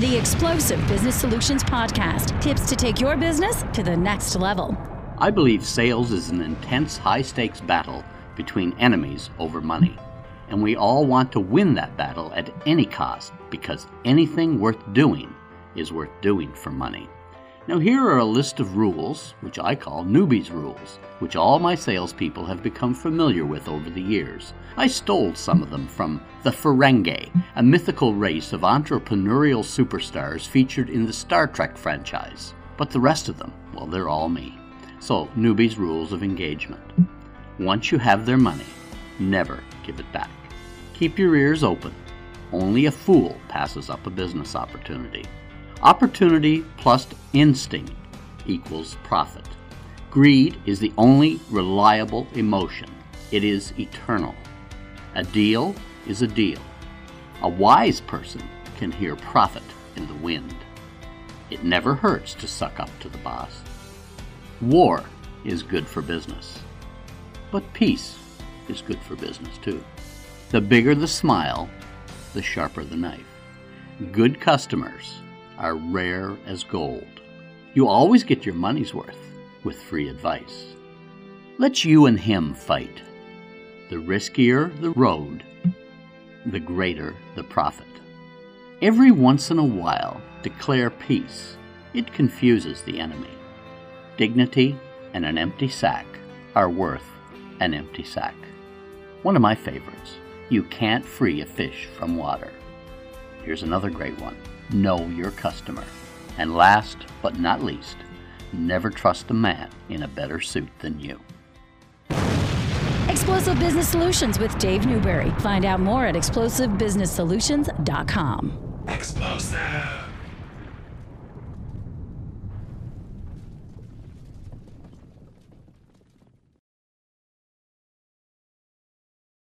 the Explosive Business Solutions Podcast tips to take your business to the next level. I believe sales is an intense, high stakes battle between enemies over money. And we all want to win that battle at any cost because anything worth doing is worth doing for money. Now, here are a list of rules, which I call newbies' rules, which all my salespeople have become familiar with over the years. I stole some of them from the Ferengi, a mythical race of entrepreneurial superstars featured in the Star Trek franchise. But the rest of them, well, they're all me. So, newbies' rules of engagement. Once you have their money, never give it back. Keep your ears open. Only a fool passes up a business opportunity. Opportunity plus instinct equals profit. Greed is the only reliable emotion, it is eternal. A deal is a deal. A wise person can hear profit in the wind. It never hurts to suck up to the boss. War is good for business, but peace is good for business too. The bigger the smile, the sharper the knife. Good customers are rare as gold. You always get your money's worth with free advice. Let's you and him fight. The riskier the road, the greater the profit. Every once in a while, declare peace. It confuses the enemy. Dignity and an empty sack are worth an empty sack. One of my favorites. You can't free a fish from water. Here's another great one know your customer. And last but not least, never trust a man in a better suit than you. Explosive Business Solutions with Dave Newberry. Find out more at explosivebusinesssolutions.com. Explosive.